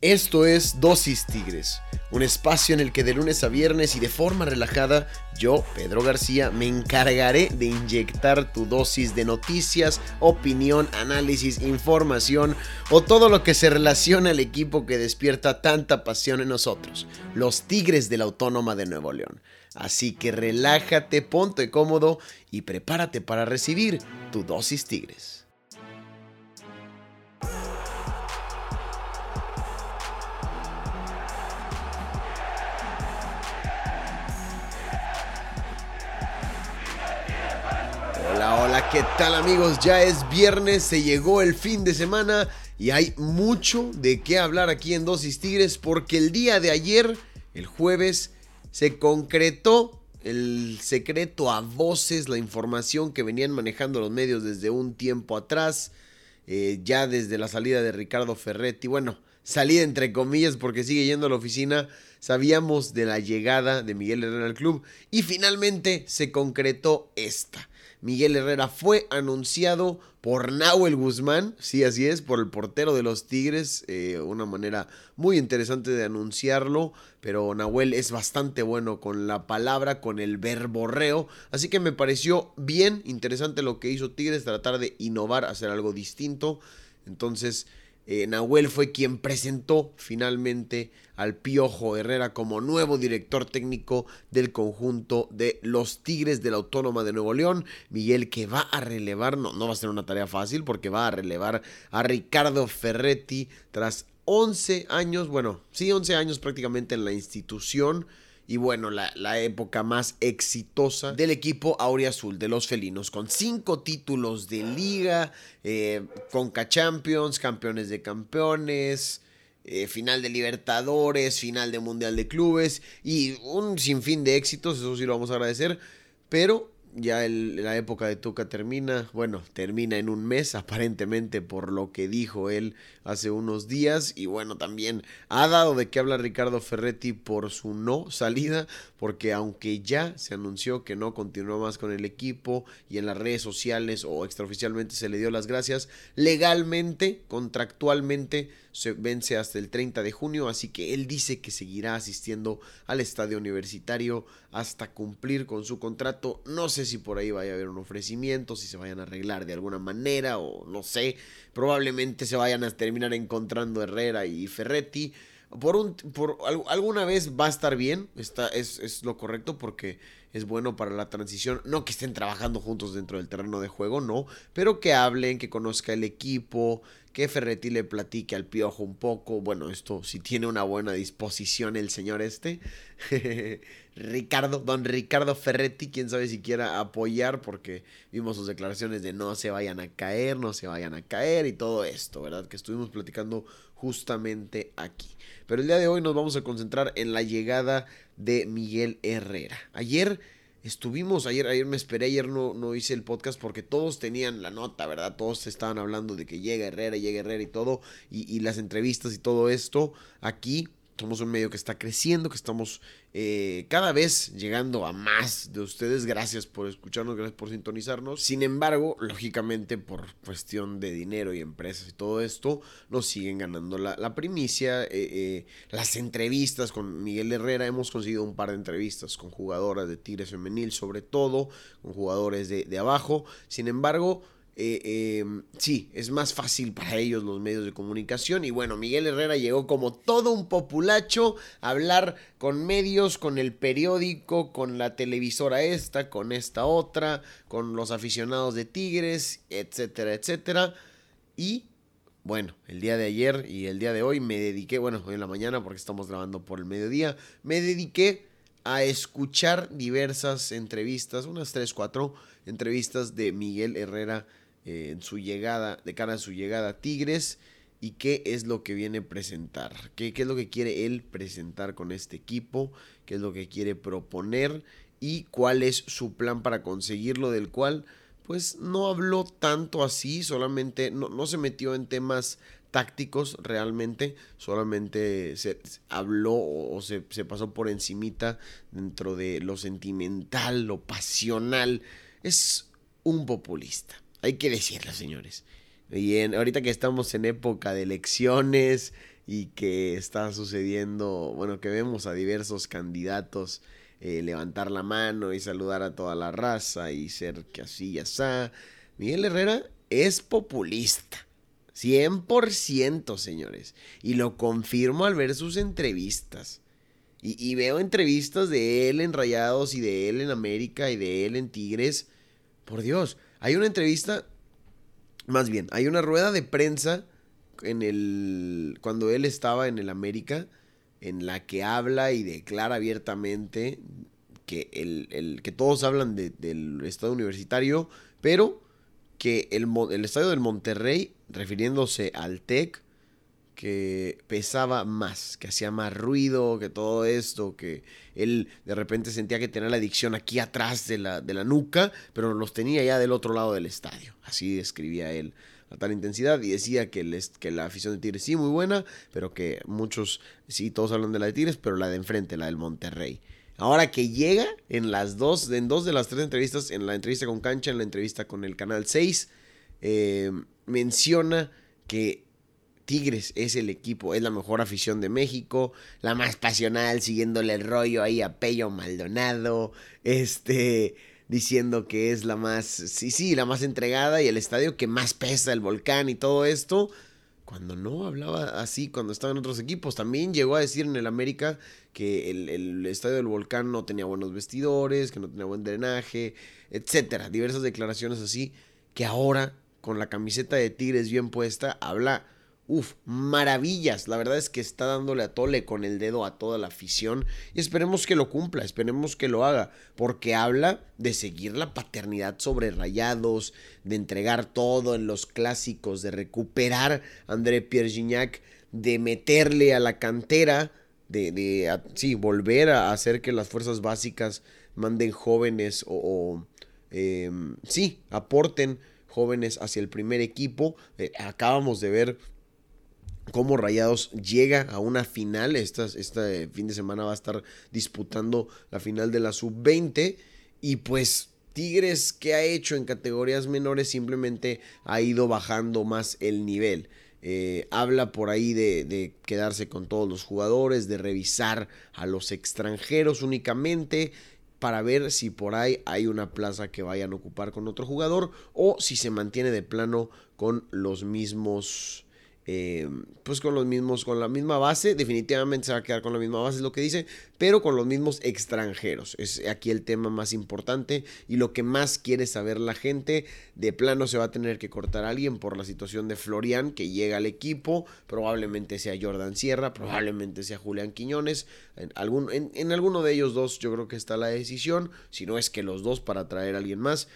Esto es Dosis Tigres, un espacio en el que de lunes a viernes y de forma relajada, yo, Pedro García, me encargaré de inyectar tu dosis de noticias, opinión, análisis, información o todo lo que se relaciona al equipo que despierta tanta pasión en nosotros, los Tigres de la Autónoma de Nuevo León. Así que relájate, ponte cómodo y prepárate para recibir tu dosis Tigres. ¿Qué tal amigos? Ya es viernes, se llegó el fin de semana y hay mucho de qué hablar aquí en Dosis Tigres porque el día de ayer, el jueves, se concretó el secreto a voces, la información que venían manejando los medios desde un tiempo atrás, eh, ya desde la salida de Ricardo Ferretti, bueno, salida entre comillas porque sigue yendo a la oficina, sabíamos de la llegada de Miguel Herrera al club y finalmente se concretó esta. Miguel Herrera fue anunciado por Nahuel Guzmán, sí, así es, por el portero de los Tigres, eh, una manera muy interesante de anunciarlo, pero Nahuel es bastante bueno con la palabra, con el verborreo, así que me pareció bien interesante lo que hizo Tigres, tratar de innovar, hacer algo distinto, entonces eh, Nahuel fue quien presentó finalmente al Piojo Herrera como nuevo director técnico del conjunto de los Tigres de la Autónoma de Nuevo León. Miguel que va a relevar, no, no va a ser una tarea fácil porque va a relevar a Ricardo Ferretti tras 11 años, bueno, sí, 11 años prácticamente en la institución y bueno, la, época más exitosa del equipo Auriazul de los felinos, con cinco títulos de liga, eh, Conca Champions, campeones de campeones, eh, final de Libertadores, final de Mundial de Clubes y un sinfín de éxitos, eso sí lo vamos a agradecer, pero ya la época de Tuca termina, bueno, termina en un mes aparentemente por lo que dijo él hace unos días. Y bueno, también ha dado de qué hablar Ricardo Ferretti por su no salida, porque aunque ya se anunció que no continuó más con el equipo y en las redes sociales o extraoficialmente se le dio las gracias, legalmente, contractualmente se vence hasta el 30 de junio, así que él dice que seguirá asistiendo al estadio universitario hasta cumplir con su contrato. No sé si por ahí vaya a haber un ofrecimiento, si se vayan a arreglar de alguna manera o no sé, probablemente se vayan a terminar encontrando Herrera y Ferretti. Por, un, por alguna vez va a estar bien, está, es, es lo correcto porque es bueno para la transición. No que estén trabajando juntos dentro del terreno de juego, no, pero que hablen, que conozca el equipo, que Ferretti le platique al piojo un poco. Bueno, esto si tiene una buena disposición el señor este. Ricardo, don Ricardo Ferretti, quién sabe si quiera apoyar, porque vimos sus declaraciones de no se vayan a caer, no se vayan a caer y todo esto, ¿verdad? Que estuvimos platicando justamente aquí. Pero el día de hoy nos vamos a concentrar en la llegada de Miguel Herrera. Ayer estuvimos, ayer, ayer me esperé, ayer no, no hice el podcast porque todos tenían la nota, ¿verdad? Todos estaban hablando de que llega Herrera, llega Herrera y todo, y, y las entrevistas y todo esto. Aquí somos un medio que está creciendo, que estamos eh, cada vez llegando a más de ustedes. Gracias por escucharnos, gracias por sintonizarnos. Sin embargo, lógicamente por cuestión de dinero y empresas y todo esto, nos siguen ganando la, primicia. Eh, eh, las entrevistas con Miguel Herrera, hemos conseguido un par de entrevistas con jugadoras de Tigres Femenil, sobre todo, con jugadores de, de abajo. Sin embargo, eh, em, sí, es más fácil para ellos los medios de comunicación. Y bueno, Miguel Herrera llegó como todo un populacho a hablar con medios, con el periódico, con la televisora esta, con esta otra, con los aficionados de Tigres, etcétera, etcétera. Y bueno, el día de ayer y el día de hoy me dediqué, bueno, hoy en la mañana porque estamos grabando por el mediodía, me dediqué a escuchar diversas entrevistas, unas 3, 4 entrevistas de Miguel Herrera eh, en su llegada, de cara a su llegada a Tigres y qué es lo que viene a presentar, ¿Qué, qué es lo que quiere él presentar con este equipo, qué es lo que quiere proponer y cuál es su plan para conseguirlo, del cual pues no habló tanto así, solamente no, no se metió en temas tácticos realmente, solamente se habló o se, se, pasó por encimita dentro de lo sentimental, lo pasional, es un populista. Hay que decirlo, señores. Y ahorita que estamos en época de elecciones y que está sucediendo, bueno, que vemos a diversos candidatos eh, levantar la mano y saludar a toda la raza y ser que así y así. Miguel Herrera es populista. 100%, señores. Y lo confirmo al ver sus entrevistas. Y, veo entrevistas de él en Rayados y de él en América y de él en Tigres. Por Dios, hay una entrevista, más bien, hay una rueda de prensa en el cuando él estaba en el América en la que habla y declara abiertamente que, el, que todos hablan del estado universitario, pero que el, el estadio del Monterrey, refiriéndose al TEC, que pesaba más, que hacía más ruido, que todo esto, que él de repente sentía que tenía la adicción aquí atrás de la, de la nuca, pero los tenía ya del otro lado del estadio. Así describía él a tal intensidad y decía que, les, que la afición de Tigres sí muy buena, pero que muchos, sí, todos hablan de la de Tigres, pero la de enfrente, la del Monterrey. Ahora que llega en las dos, en dos de las tres entrevistas, en la entrevista con Cancha, en la entrevista con el Canal 6, eh, menciona que Tigres es el equipo, es la mejor afición de México, la más pasional, siguiéndole el rollo ahí a Pello Maldonado, este, diciendo que es la más, sí, sí, la más entregada y el estadio que más pesa el volcán y todo esto. Cuando no hablaba así, cuando estaba en otros equipos, también llegó a decir en el América que el, estadio del volcán no tenía buenos vestidores, que no tenía buen drenaje, etcétera. Diversas declaraciones así, que ahora, con la camiseta de Tigres bien puesta, habla Uf, maravillas. La verdad es que está dándole a tole con el dedo a toda la afición. Y esperemos que lo cumpla, esperemos que lo haga. Porque habla de seguir la paternidad sobre rayados, de entregar todo en los clásicos, de recuperar a André Pierre Gignac, de meterle a la cantera, de, de sí, volver a hacer que las fuerzas básicas manden jóvenes o, em, sí, aporten jóvenes hacia el primer equipo. Eh, acabamos de ver cómo Rayados llega a una final. este fin de semana va a estar disputando la final de la sub-20. Y pues Tigres, que ha hecho en categorías menores? Simplemente ha ido bajando más el nivel. Eh, habla por ahí de, de, quedarse con todos los jugadores, de revisar a los extranjeros únicamente para ver si por ahí hay una plaza que vayan a ocupar con otro jugador o si se mantiene de plano con los mismos eh, pues con los mismos, con la misma base, definitivamente se va a quedar con la misma base, es lo que dice, pero con los mismos extranjeros. Es aquí el tema más importante y lo que más quiere saber la gente. De plano se va a tener que cortar a alguien por la situación de Florian, que llega al equipo, probablemente sea Jordan Sierra, probablemente sea Julián Quiñones. En, en, en alguno de ellos dos yo creo que está la decisión, si no es que los dos para traer a alguien más.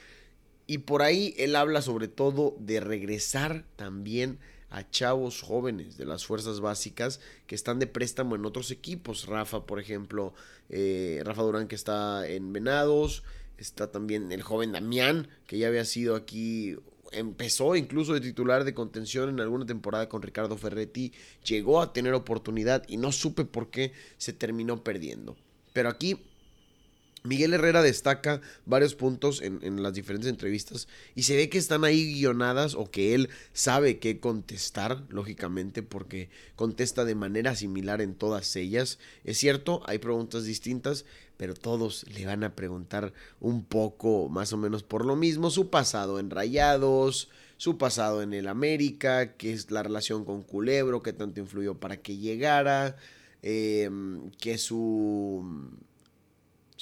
Y por ahí él habla sobre todo de regresar también a chavos jóvenes de las fuerzas básicas que están de préstamo en otros equipos. Rafa, por ejemplo, eh, Rafa Durán que está en Venados, está también el joven Damián, que ya había sido aquí, empezó incluso de titular de contención en alguna temporada con Ricardo Ferretti, llegó a tener oportunidad y no supe por qué se terminó perdiendo. Pero aquí Miguel Herrera destaca varios puntos en, las diferentes entrevistas y se ve que están ahí guionadas o que él sabe qué contestar, lógicamente, porque contesta de manera similar en todas ellas. Es cierto, hay preguntas distintas, pero todos le van a preguntar un poco más o menos por lo mismo, su pasado en Rayados, su pasado en el América, qué es la relación con Culebro, qué tanto influyó para que llegara, eh, que su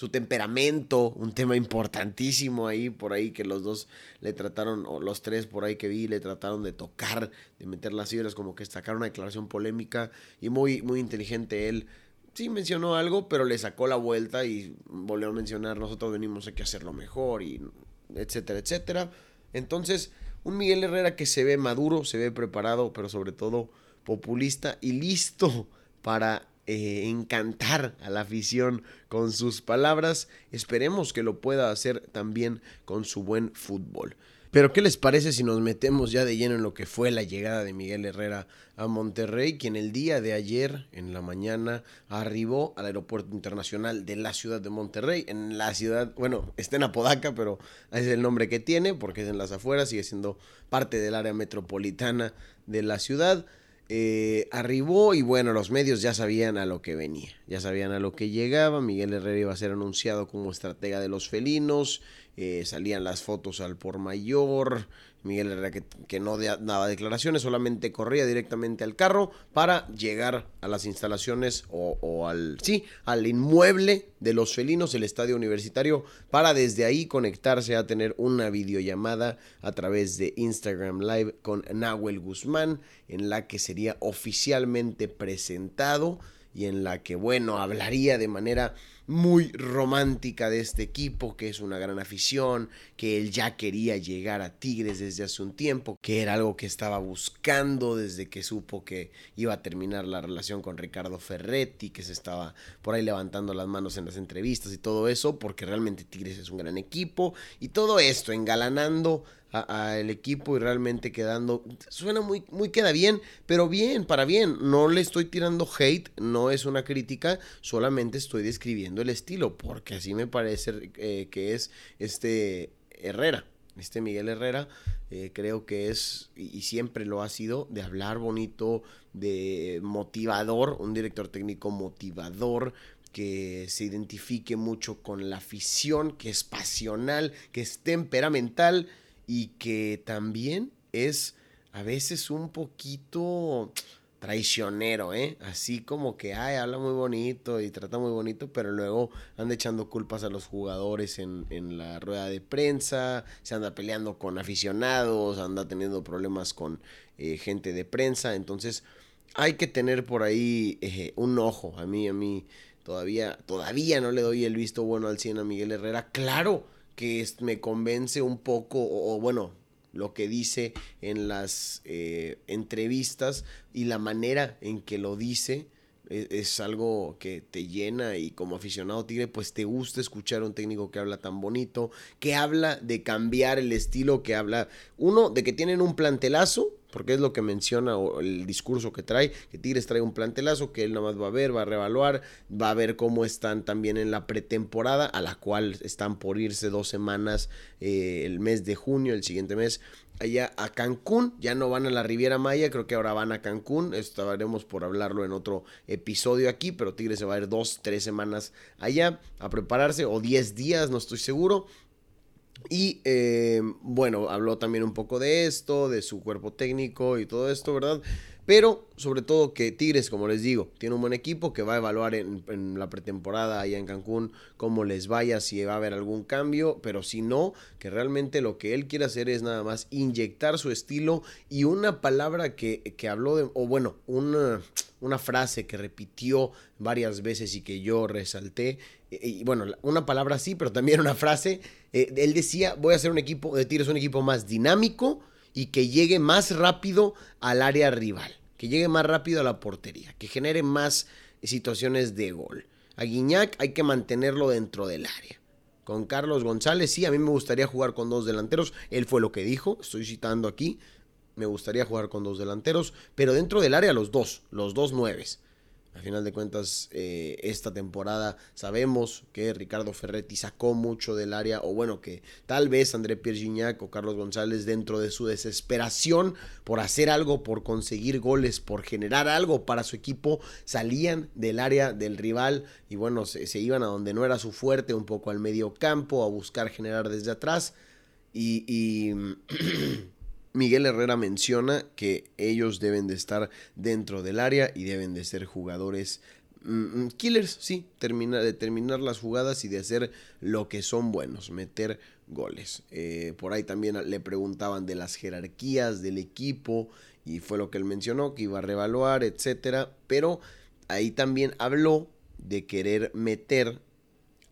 su temperamento, un tema importantísimo ahí, por ahí que los dos le trataron, o los tres por ahí que vi, le trataron de tocar, de meter las fibras, como que sacar una declaración polémica y muy, muy inteligente él. Sí mencionó algo, pero le sacó la vuelta y volvió a mencionar, nosotros venimos aquí a hacerlo mejor y etcétera, etcétera. Entonces, un Miguel Herrera que se ve maduro, se ve preparado, pero sobre todo populista y listo para eh, encantar a la afición con sus palabras. Esperemos que lo pueda hacer también con su buen fútbol. Pero ¿qué les parece si nos metemos ya de lleno en lo que fue la llegada de Miguel Herrera a Monterrey, quien el día de ayer en la mañana arribó al aeropuerto internacional de la ciudad de Monterrey, en la ciudad, bueno, está en Apodaca, pero es el nombre que tiene porque es en las afueras, sigue siendo parte del área metropolitana de la ciudad. Eh, arribó y bueno, los medios ya sabían a lo que venía, ya sabían a lo que llegaba. Miguel Herrera iba a ser anunciado como estratega de los felinos, eh, salían las fotos al por mayor. Miguel Herrera que, no daba declaraciones, solamente corría directamente al carro para llegar a las instalaciones o, al, sí, al inmueble de los felinos, el estadio universitario, para desde ahí conectarse a tener una videollamada a través de Instagram Live con Nahuel Guzmán, en la que sería oficialmente presentado y en la que, bueno, hablaría de manera muy romántica de este equipo, que es una gran afición, que él ya quería llegar a Tigres desde hace un tiempo, que era algo que estaba buscando desde que supo que iba a terminar la relación con Ricardo Ferretti, que se estaba por ahí levantando las manos en las entrevistas y todo eso, porque realmente Tigres es un gran equipo y todo esto engalanando al equipo y realmente quedando. Suena muy, muy queda bien, pero bien, para bien. No le estoy tirando hate, no es una crítica, solamente estoy describiendo el estilo, porque así me parece eh, que es este Herrera. Este Miguel Herrera eh, creo que es, y siempre lo ha sido, de hablar bonito, de motivador, un director técnico motivador, que se identifique mucho con la afición, que es pasional, que es temperamental y que también es a veces un poquito traicionero, ¿eh? Así como que, ay, habla muy bonito y trata muy bonito, pero luego anda echando culpas a los jugadores en, la rueda de prensa, se anda peleando con aficionados, anda teniendo problemas con eh, gente de prensa, entonces hay que tener por ahí eh, un ojo. A mí, a mí, todavía, todavía no le doy el visto bueno al 100 a Miguel Herrera. Claro, que me convence un poco, o, bueno, lo que dice en las eh, entrevistas y la manera en que lo dice e, es, algo que te llena y como aficionado tigre pues te gusta escuchar a un técnico que habla tan bonito, que habla de cambiar el estilo, que habla uno de que tienen un plantelazo porque es lo que menciona o el discurso que trae, que Tigres trae un plantelazo que él nada más va a ver, va a revaluar, va a ver cómo están también en la pretemporada, a la cual están por irse dos semanas eh, el mes de junio, el siguiente mes, allá a Cancún, ya no van a la Riviera Maya, creo que ahora van a Cancún, estaremos por hablarlo en otro episodio aquí, pero Tigres se va a ir dos, tres semanas allá a prepararse, o diez días, no estoy seguro, y eh, bueno, habló también un poco de esto, de su cuerpo técnico y todo esto, ¿verdad? Pero sobre todo que Tigres, como les digo, tiene un buen equipo que va a evaluar en, la pretemporada allá en Cancún cómo les vaya, si va a haber algún cambio, pero si no, que realmente lo que él quiere hacer es nada más inyectar su estilo y una palabra que, que habló de, o bueno, una, una frase que repitió varias veces y que yo resalté, y, bueno, una palabra sí, pero también una frase, eh, él decía, voy a hacer un equipo de Tigres, un equipo más dinámico y que llegue más rápido al área rival que llegue más rápido a la portería, que genere más situaciones de gol. A Guiñac hay que mantenerlo dentro del área. Con Carlos González, sí, a mí me gustaría jugar con dos delanteros. Él fue lo que dijo, estoy citando aquí. Me gustaría jugar con dos delanteros, pero dentro del área los dos, los dos nueves. A final de cuentas, eh, esta temporada sabemos que Ricardo Ferretti sacó mucho del área, o bueno, que tal vez André Pierre Gignac o Carlos González, dentro de su desesperación por hacer algo, por conseguir goles, por generar algo para su equipo, salían del área del rival y bueno, se, se iban a donde no era su fuerte, un poco al medio campo, a buscar generar desde atrás. Y. y Miguel Herrera menciona que ellos deben de estar dentro del área y deben de ser jugadores mm, mm, killers, sí, de terminar las jugadas y de hacer lo que son buenos, meter goles. Eh, por ahí también le preguntaban de las jerarquías del equipo y fue lo que él mencionó, que iba a revaluar, etcétera, pero ahí también habló de querer meter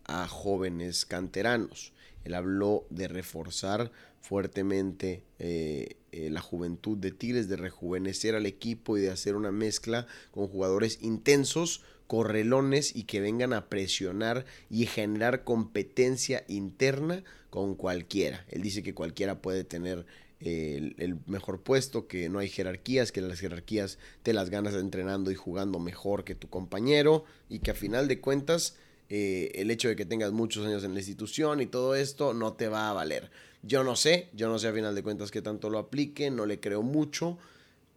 a jóvenes canteranos. Él habló de reforzar fuertemente eh, eh, la juventud de Tigres, de rejuvenecer al equipo y de hacer una mezcla con jugadores intensos, correlones y que vengan a presionar y generar competencia interna con cualquiera. Él dice que cualquiera puede tener eh, el, mejor puesto, que no hay jerarquías, que las jerarquías te las ganas entrenando y jugando mejor que tu compañero y que a final de cuentas el hecho de que tengas muchos años en la institución y todo esto no te va a valer. Yo no sé, yo no sé a final de cuentas qué tanto lo aplique, no le creo mucho,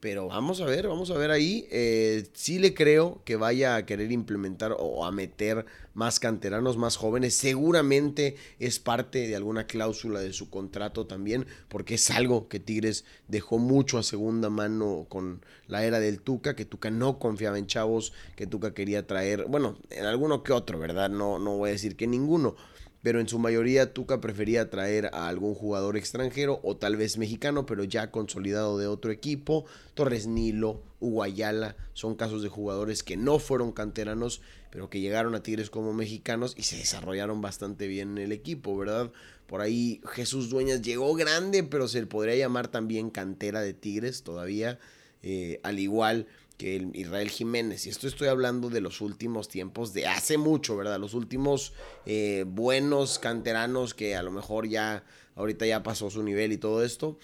Pero vamos a ver, vamos a ver ahí. Eh, sí le creo que vaya a querer implementar o a meter más canteranos, más jóvenes. Seguramente es parte de alguna cláusula de su contrato también, porque es algo que Tigres dejó mucho a segunda mano con la era del Tuca, que Tuca no confiaba en chavos, que Tuca quería traer, bueno, en alguno que otro, ¿verdad? No, no voy a decir que ninguno pero en su mayoría Tuca prefería traer a algún jugador extranjero o tal vez mexicano, pero ya consolidado de otro equipo. Torres Nilo, Uguayala, son casos de jugadores que no fueron canteranos, pero que llegaron a Tigres como mexicanos y se desarrollaron bastante bien en el equipo, ¿verdad? Por ahí Jesús Dueñas llegó grande, pero se le podría llamar también cantera de Tigres todavía, eh, al igual que el Israel Jiménez. Y esto estoy hablando de los últimos tiempos, de hace mucho, ¿verdad? Los últimos eh, buenos canteranos que a lo mejor ya, ahorita ya pasó su nivel y todo esto.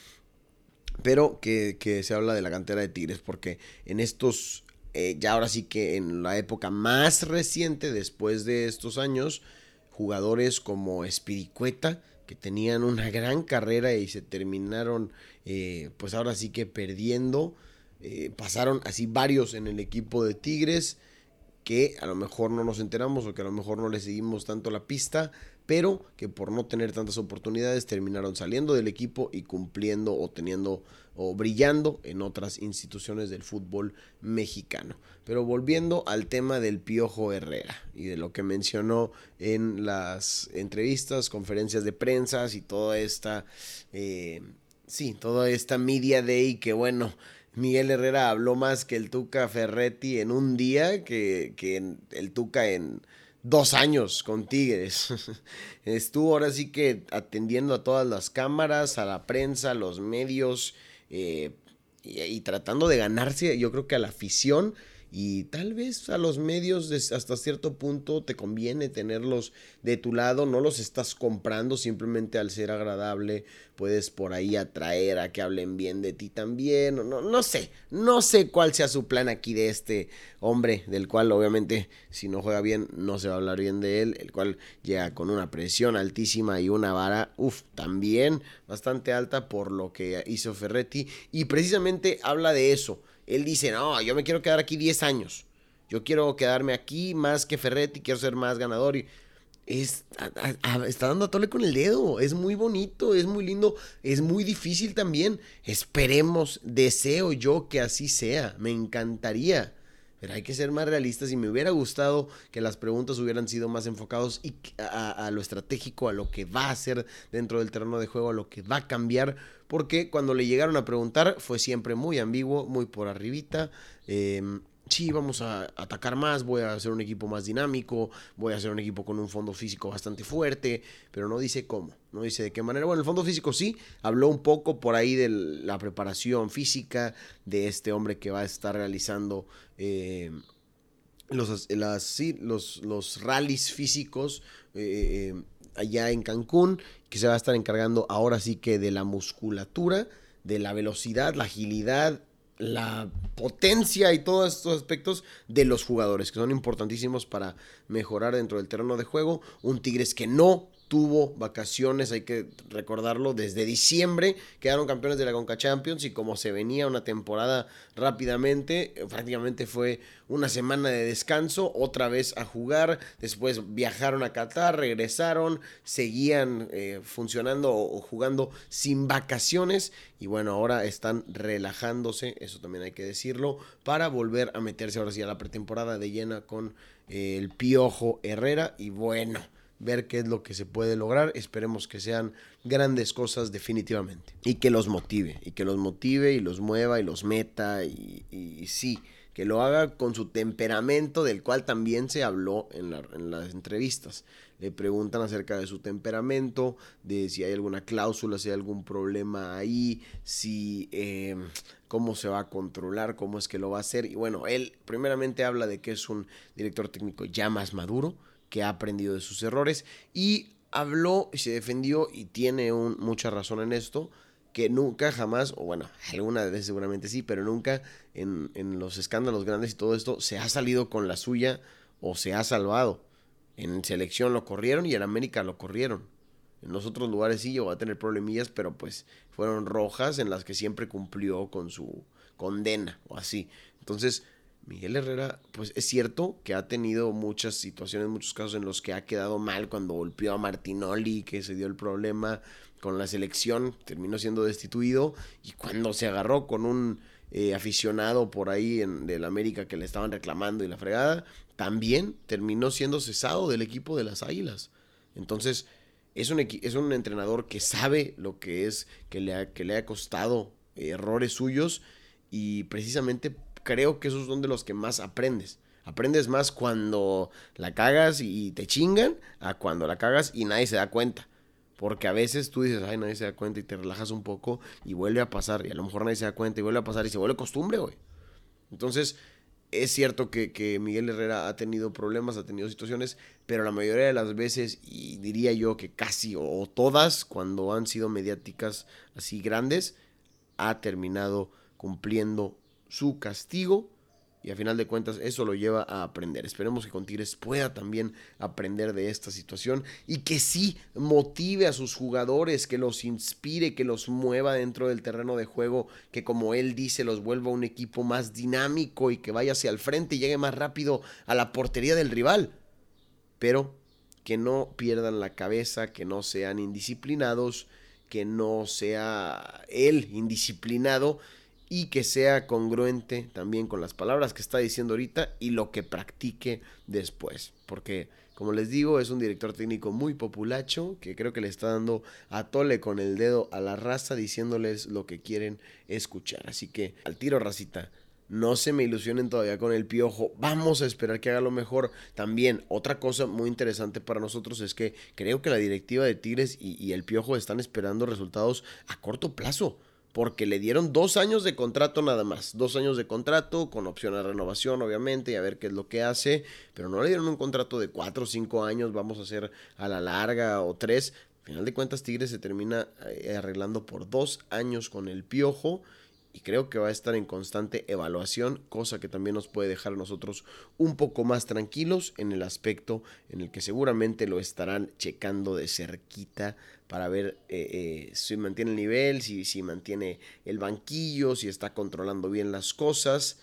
Pero que, se habla de la cantera de Tigres, porque en estos, eh, ya ahora sí que en la época más reciente, después de estos años, jugadores como Espiricueta, que tenían una gran carrera y se terminaron, eh, pues ahora sí que perdiendo eh, pasaron así varios en el equipo de Tigres que a lo mejor no nos enteramos o que a lo mejor no le seguimos tanto la pista, pero que por no tener tantas oportunidades terminaron saliendo del equipo y cumpliendo o teniendo o brillando en otras instituciones del fútbol mexicano. Pero volviendo al tema del Piojo Herrera y de lo que mencionó en las entrevistas, conferencias de prensa y toda esta, eh, sí, toda esta media day que bueno, Miguel Herrera habló más que el Tuca Ferretti en un día que, el Tuca en dos años con Tigres. Estuvo ahora sí que atendiendo a todas las cámaras, a la prensa, a los medios eh, y, tratando de ganarse, yo creo que a la afición y tal vez a los medios hasta cierto punto te conviene tenerlos de tu lado, no los estás comprando simplemente al ser agradable, puedes por ahí atraer a que hablen bien de ti también, no, no sé, no sé cuál sea su plan aquí de este hombre, del cual obviamente si no juega bien no se va a hablar bien de él, el cual llega con una presión altísima y una vara, uff, también bastante alta por lo que hizo Ferretti y precisamente habla de eso él dice, no, yo me quiero quedar aquí 10 años. Yo quiero quedarme aquí más que Ferretti, quiero ser más ganador. Y es, está dando a tole con el dedo. Es muy bonito, es muy lindo, es muy difícil también. Esperemos, deseo yo que así sea. Me encantaría. Pero hay que ser más realistas y me hubiera gustado que las preguntas hubieran sido más enfocados y a, lo estratégico, a lo que va a hacer dentro del terreno de juego, a lo que va a cambiar, porque cuando le llegaron a preguntar fue siempre muy ambiguo, muy por arribita. Eh, sí, vamos a atacar más, voy a hacer un equipo más dinámico, voy a hacer un equipo con un fondo físico bastante fuerte, pero no dice cómo, no dice de qué manera. Bueno, el fondo físico sí, habló un poco por ahí de la preparación física de este hombre que va a estar realizando eh, los, los, los rallies físicos. Eh, eh, allá en Cancún, que se va a estar encargando ahora sí que de la musculatura, de la velocidad, la agilidad la potencia y todos estos aspectos de los jugadores que son importantísimos para mejorar dentro del terreno de juego. Un Tigres que no tuvo vacaciones, hay que recordarlo, desde diciembre quedaron campeones de la Conca Champions y como se venía una temporada rápidamente, prácticamente fue una semana de descanso, otra vez a jugar, después viajaron a Qatar, regresaron, seguían eh, funcionando o jugando sin vacaciones y bueno, ahora están relajándose, eso también hay que decirlo, para volver a meterse ahora sí a la pretemporada de llena con eh, el Piojo Herrera y bueno ver qué es lo que se puede lograr. Esperemos que sean grandes cosas definitivamente. Y que los motive, y que los motive y los mueva y los meta y, sí, que lo haga con su temperamento del cual también se habló en, las entrevistas. Le preguntan acerca de su temperamento, de si hay alguna cláusula, si hay algún problema ahí, si eh, cómo se va a controlar, cómo es que lo va a hacer. Y bueno, él primeramente habla de que es un director técnico ya más maduro, que ha aprendido de sus errores y habló y se defendió y tiene mucha razón en esto, que nunca jamás, o bueno, alguna vez seguramente sí, pero nunca en, en, los escándalos grandes y todo esto se ha salido con la suya o se ha salvado. En selección lo corrieron y en América lo corrieron. En los otros lugares sí llegó a tener problemillas, pero pues fueron rojas en las que siempre cumplió con su, condena o así. Entonces, Miguel Herrera, pues es cierto que ha tenido muchas situaciones, muchos casos en los que ha quedado mal cuando golpeó a Martinoli, que se dio el problema con la selección, terminó siendo destituido y cuando se agarró con un eh, aficionado por ahí en, del América que le estaban reclamando y la fregada, también terminó siendo cesado del equipo de las Águilas. Entonces, es un, es un entrenador que sabe lo que es, que le ha, que le ha costado errores suyos y precisamente creo que esos son de los que más aprendes. Aprendes más cuando la cagas y te chingan a cuando la cagas y nadie se da cuenta. Porque a veces tú dices, ay, nadie se da cuenta y te relajas un poco y vuelve a pasar. Y a lo mejor nadie se da cuenta y vuelve a pasar y se vuelve costumbre, güey. Entonces, es cierto que, que, Miguel Herrera ha tenido problemas, ha tenido situaciones, pero la mayoría de las veces, y diría yo que casi o todas, cuando han sido mediáticas así grandes, ha terminado cumpliendo su castigo y a final de cuentas eso lo lleva a aprender. Esperemos que con Tigres pueda también aprender de esta situación y que sí motive a sus jugadores, que los inspire, que los mueva dentro del terreno de juego, que como él dice los vuelva un equipo más dinámico y que vaya hacia el frente y llegue más rápido a la portería del rival. Pero que no pierdan la cabeza, que no sean indisciplinados, que no sea él indisciplinado y que sea congruente también con las palabras que está diciendo ahorita y lo que practique después. Porque, como les digo, es un director técnico muy populacho que creo que le está dando a tole con el dedo a la raza diciéndoles lo que quieren escuchar. Así que al tiro, racita. No se me ilusionen todavía con el piojo. Vamos a esperar que haga lo mejor. También, otra cosa muy interesante para nosotros es que creo que la directiva de Tigres y, y el piojo están esperando resultados a corto plazo porque le dieron dos años de contrato nada más, dos años de contrato con opción a renovación obviamente y a ver qué es lo que hace, pero no le dieron un contrato de cuatro o cinco años, vamos a hacer a la larga o tres, al final de cuentas Tigres se termina eh, arreglando por dos años con el piojo y creo que va a estar en constante evaluación, cosa que también nos puede dejar a nosotros un poco más tranquilos en el aspecto en el que seguramente lo estarán checando de cerquita para ver eh, eh, si mantiene el nivel, si, si mantiene el banquillo, si está controlando bien las cosas.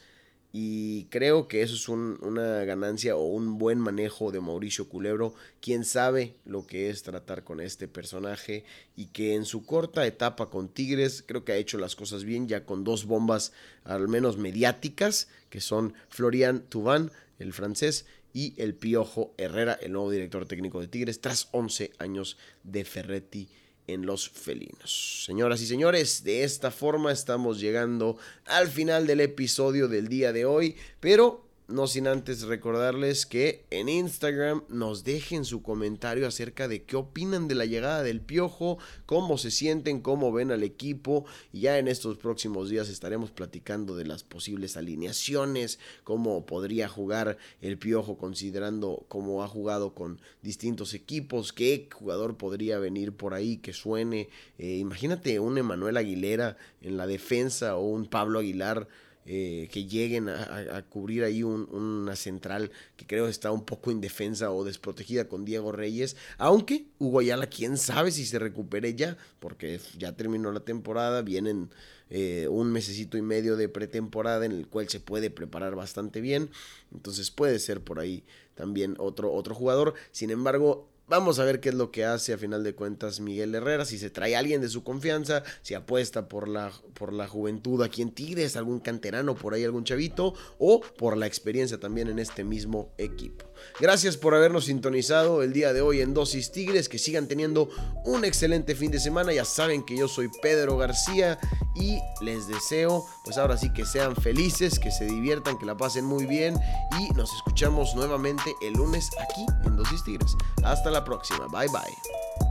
Y creo que eso es una ganancia o un buen manejo de Mauricio Culebro, quien sabe lo que es tratar con este personaje y que en su corta etapa con Tigres creo que ha hecho las cosas bien, ya con dos bombas al menos mediáticas, que son Florian Tubán, el francés, y el Piojo Herrera, el nuevo director técnico de Tigres, tras 11 años de Ferretti en los felinos. Señoras y señores, de esta forma estamos llegando al final del episodio del día de hoy, pero no sin antes recordarles que en Instagram nos dejen su comentario acerca de qué opinan de la llegada del Piojo, cómo se sienten, cómo ven al equipo. Y ya en estos próximos días estaremos platicando de las posibles alineaciones, cómo podría jugar el Piojo considerando cómo ha jugado con distintos equipos, qué jugador podría venir por ahí que suene. Eh, imagínate un Emanuel Aguilera en la defensa o un Pablo Aguilar eh, que lleguen a, cubrir ahí una central que creo está un poco indefensa o desprotegida con Diego Reyes. Aunque Hugo Ayala, quién sabe si se recupere ya, porque ya terminó la temporada, vienen eh, un mesecito y medio de pretemporada en el cual se puede preparar bastante bien. Entonces puede ser por ahí también otro, otro jugador. Sin embargo, Vamos a ver qué es lo que hace a final de cuentas Miguel Herrera, si se trae a alguien de su confianza, si apuesta por la, por la juventud aquí en Tigres, algún canterano por ahí, algún chavito, o por la experiencia también en este mismo equipo. Gracias por habernos sintonizado el día de hoy en Dosis Tigres, que sigan teniendo un excelente fin de semana, ya saben que yo soy Pedro García y les deseo, pues ahora sí que sean felices, que se diviertan, que la pasen muy bien y nos escuchamos nuevamente el lunes aquí en Dosis Tigres. Hasta la próxima, bye bye.